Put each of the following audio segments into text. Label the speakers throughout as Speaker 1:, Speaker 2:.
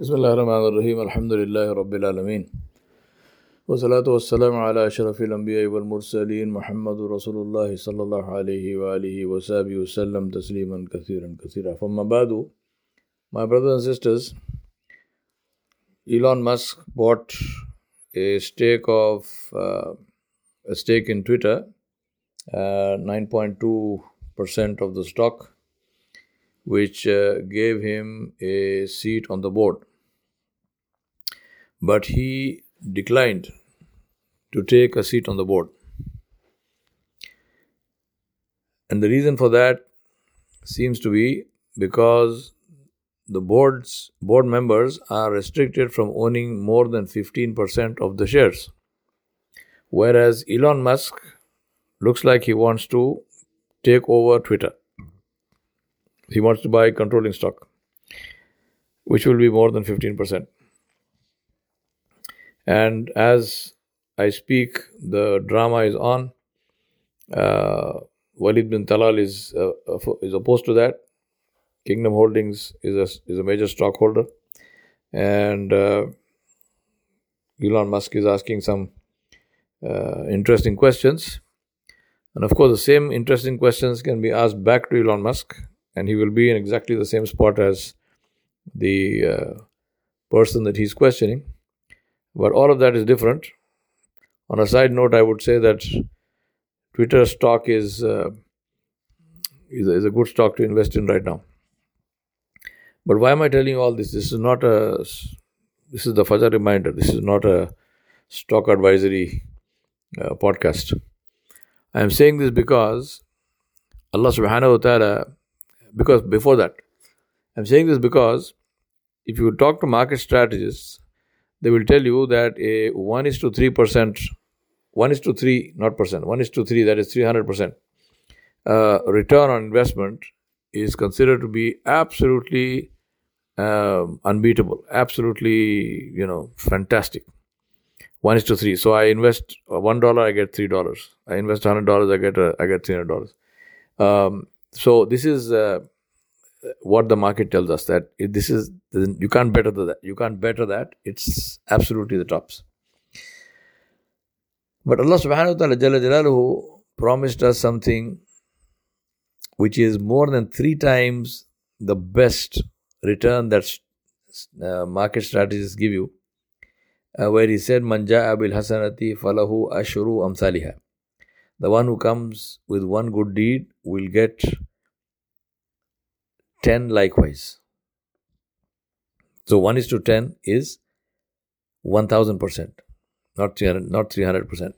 Speaker 1: بسم الله الرحمن الرحيم الحمد لله رب العالمين والصلاة والسلام على أشرف الأنبياء والمرسلين محمد رسول الله صلى الله عليه وآله وصحبه وسلم تسليما كثيرا كثيرا فما بعد My brothers and sisters, Elon Musk bought a stake of uh, a stake in Twitter, uh, 9.2% of the stock, which uh, gave him a seat on the board. But he declined to take a seat on the board. And the reason for that seems to be because the board's board members are restricted from owning more than 15% of the shares. Whereas Elon Musk looks like he wants to take over Twitter. He wants to buy controlling stock, which will be more than 15%. And as I speak, the drama is on. Uh, Walid bin Talal is, uh, is opposed to that. Kingdom Holdings is a, is a major stockholder. And uh, Elon Musk is asking some uh, interesting questions. And of course, the same interesting questions can be asked back to Elon Musk, and he will be in exactly the same spot as the uh, person that he's questioning. But all of that is different. On a side note, I would say that Twitter stock is, uh, is, a, is a good stock to invest in right now. But why am I telling you all this? This is not a this is the Fajr reminder. This is not a stock advisory uh, podcast. I am saying this because Allah subhanahu wa ta'ala, because before that, I'm saying this because if you talk to market strategists, they will tell you that a 1 is to 3%, 1 is to 3, not percent, 1 is to 3, that is 300%, uh, return on investment is considered to be absolutely um, unbeatable, absolutely, you know, fantastic. One is to three. So I invest one dollar, I get three dollars. I invest hundred dollars, I get a, I get three hundred dollars. Um, so this is uh, what the market tells us that this is you can't better that. You can't better that. It's absolutely the tops. But Allah Subhanahu wa Taala promised us something which is more than three times the best return that uh, market strategists give you, uh, where he said, Manja abil hasanati falahu ashuru amsaliha. The one who comes with one good deed will get 10 likewise. So 1 is to 10 is 1000%, not 300, not 300%.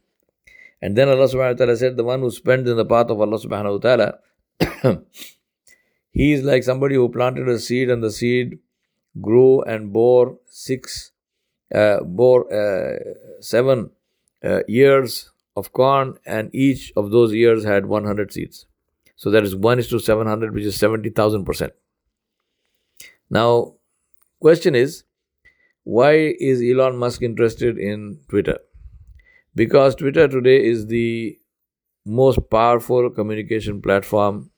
Speaker 1: And then Allah subhanahu wa ta'ala said, The one who spends in the path of Allah subhanahu wa ta'ala he is like somebody who planted a seed and the seed grew and bore six, uh, bore uh, seven uh, years of corn, and each of those years had 100 seeds. So that is 1 is to 700, which is 70,000%. Now, question is, why is Elon Musk interested in Twitter? Because Twitter today is the most powerful communication platform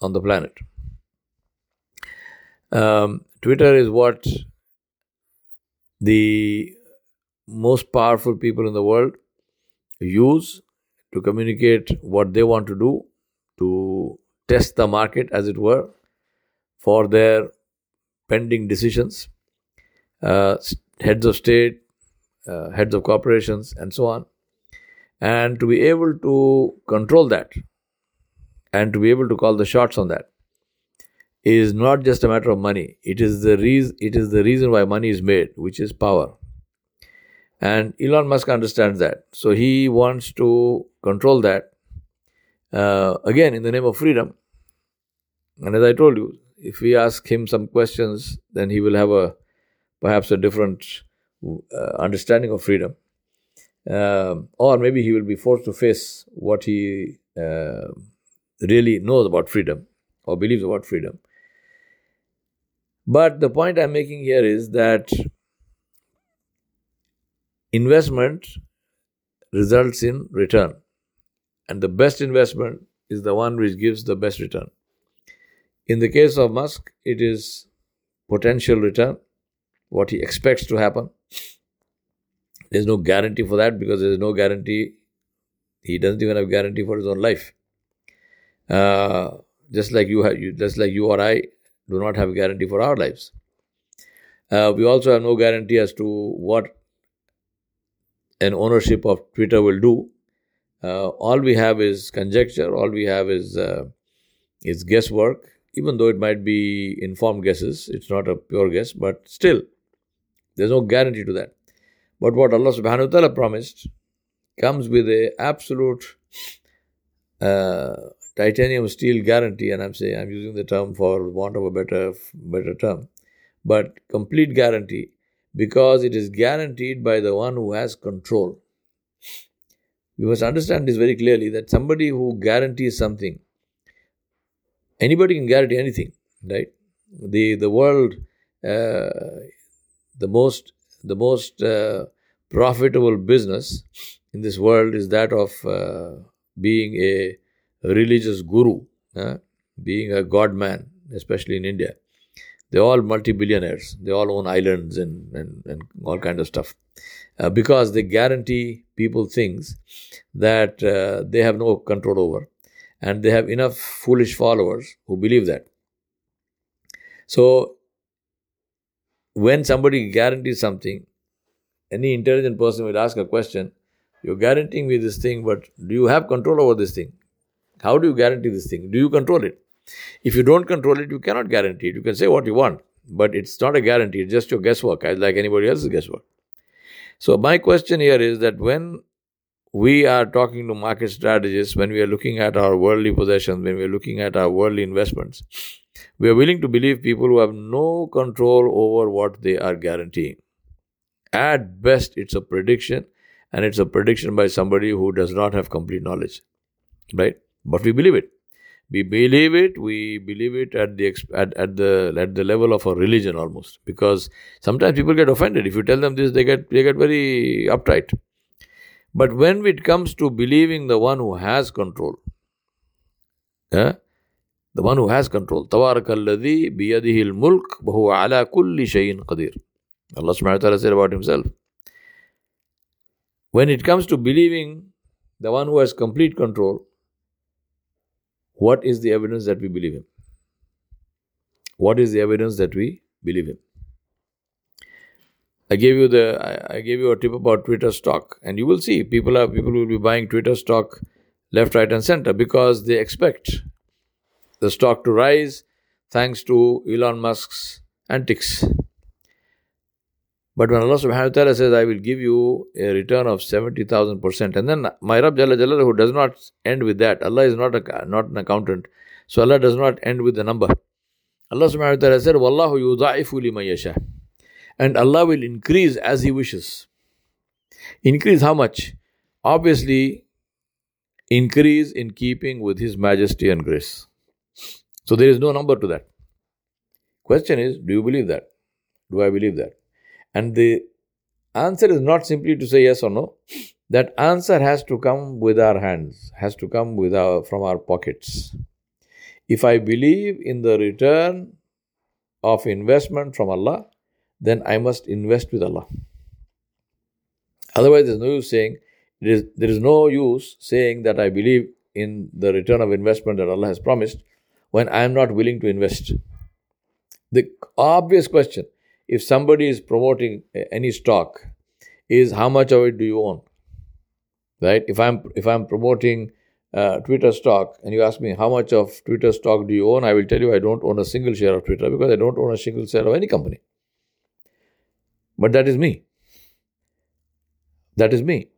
Speaker 1: on the planet. Um, Twitter is what the most powerful people in the world use to communicate what they want to do, test the market, as it were, for their pending decisions, uh, heads of state, uh, heads of corporations, and so on. And to be able to control that and to be able to call the shots on that is not just a matter of money. It is the reason. It is the reason why money is made, which is power. And Elon Musk understands that, so he wants to control that. Uh, again, in the name of freedom. And as I told you, if we ask him some questions, then he will have a perhaps a different uh, understanding of freedom, um, or maybe he will be forced to face what he uh, really knows about freedom or believes about freedom. But the point I'm making here is that investment results in return. And the best investment is the one which gives the best return. In the case of Musk, it is potential return. what he expects to happen. There's no guarantee for that because there's no guarantee. He doesn't even have guarantee for his own life. Uh, just like you have, just like you or I do not have guarantee for our lives. Uh, we also have no guarantee as to what an ownership of Twitter will do. Uh, all we have is conjecture. All we have is uh, is guesswork. Even though it might be informed guesses, it's not a pure guess, but still, there's no guarantee to that. But what Allah Subhanahu wa Taala promised comes with a absolute uh, titanium steel guarantee, and I'm saying I'm using the term for want of a better better term, but complete guarantee because it is guaranteed by the one who has control. We must understand this very clearly that somebody who guarantees something, anybody can guarantee anything, right? The the world, uh, the most the most uh, profitable business in this world is that of uh, being a religious guru, being a god man, especially in India. They're all multi-billionaires. They all own islands and, and, and all kind of stuff. Uh, because they guarantee people things that uh, they have no control over. And they have enough foolish followers who believe that. So, when somebody guarantees something, any intelligent person will ask a question You're guaranteeing me this thing, but do you have control over this thing? How do you guarantee this thing? Do you control it? If you don't control it, you cannot guarantee it. You can say what you want, but it's not a guarantee. It's just your guesswork, like anybody else's guesswork. So, my question here is that when we are talking to market strategists, when we are looking at our worldly possessions, when we are looking at our worldly investments, we are willing to believe people who have no control over what they are guaranteeing. At best, it's a prediction, and it's a prediction by somebody who does not have complete knowledge, right? But we believe it we believe it we believe it at the at, at the at the level of a religion almost. Because sometimes people get offended. If you tell them this they get they get very uptight. But when it comes to believing the one who has control yeah, the one who has control tabarakalladhi biyadihi al-mulk wa huwa ala kulli shay'in qadir Allah subhanahu wa ta'ala said about himself when it comes to believing the one who has complete control what is the evidence that we believe him? What is the evidence that we believe him? I gave you the I, gave you a tip about Twitter stock, and you will see people are people will be buying Twitter stock left, right, and center because they expect the stock to rise thanks to Elon Musk's antics. But when Allah subhanahu wa ta'ala says, I will give you a return of 70,000%, and then my Rabb Jalla Jalla, who does not end with that, Allah is not, a, not an accountant, so Allah does not end with the number. Allah subhanahu wa ta'ala said, Wallahu yudha'ifu lima yasha. And Allah will increase as He wishes. Increase how much? Obviously, increase in keeping with His majesty and grace. So there is no number to that. Question is, do you believe that? Do I believe that? And the answer is not simply to say yes or no. That answer has to come with our hands, has to come with our, from our pockets. If I believe in the return of investment from Allah, then I must invest with Allah. Otherwise, there's no use saying, it is, there is no use saying that I believe in the return of investment that Allah has promised when I am not willing to invest. The obvious question if somebody is promoting any stock, is how much of it do you own? Right? If I'm if I'm promoting uh, Twitter stock and you ask me how much of Twitter stock do you own, I will tell you I don't own a single share of Twitter because I don't own a single share of any company. But that is me. That is me.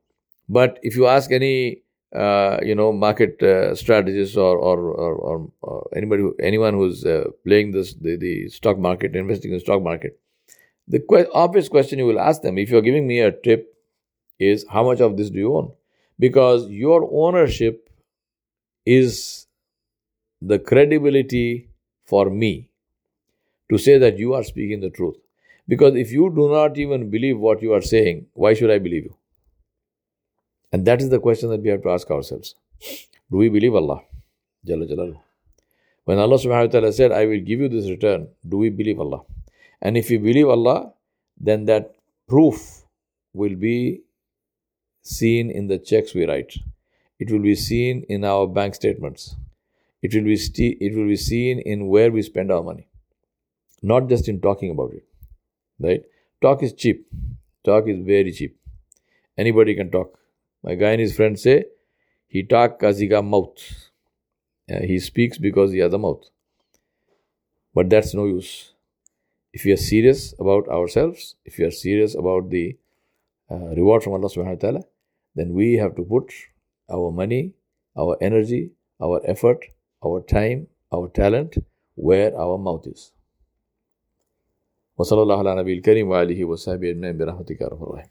Speaker 1: But if you ask any uh, you know market uh, strategist or or, or, or, or anybody anyone who's uh, playing this the, the stock market investing in stock market the que- obvious question you will ask them if you're giving me a tip is how much of this do you own? Because your ownership is the credibility for me to say that you are speaking the truth. Because if you do not even believe what you are saying, why should I believe you? And that is the question that we have to ask ourselves. Do we believe Allah? Jalla. When Allah subhanahu wa ta'ala said, I will give you this return, do we believe Allah? And if we believe Allah, then that proof will be seen in the checks we write. It will be seen in our bank statements. It will be st- it will be seen in where we spend our money, not just in talking about it. Right? Talk is cheap. Talk is very cheap. Anybody can talk. My guy and his friends say he talk because he got mouth. Uh, he speaks because he has a mouth. But that's no use If we are serious about ourselves, if we are serious about the uh, reward from Allah subhanahu wa ta'ala, then we have to put our money, our energy, our effort, our time, our talent where our mouth is. وصلى الله على نبي الكريم وآله وصحبه أجمعين برحمتك يا رب الرحيم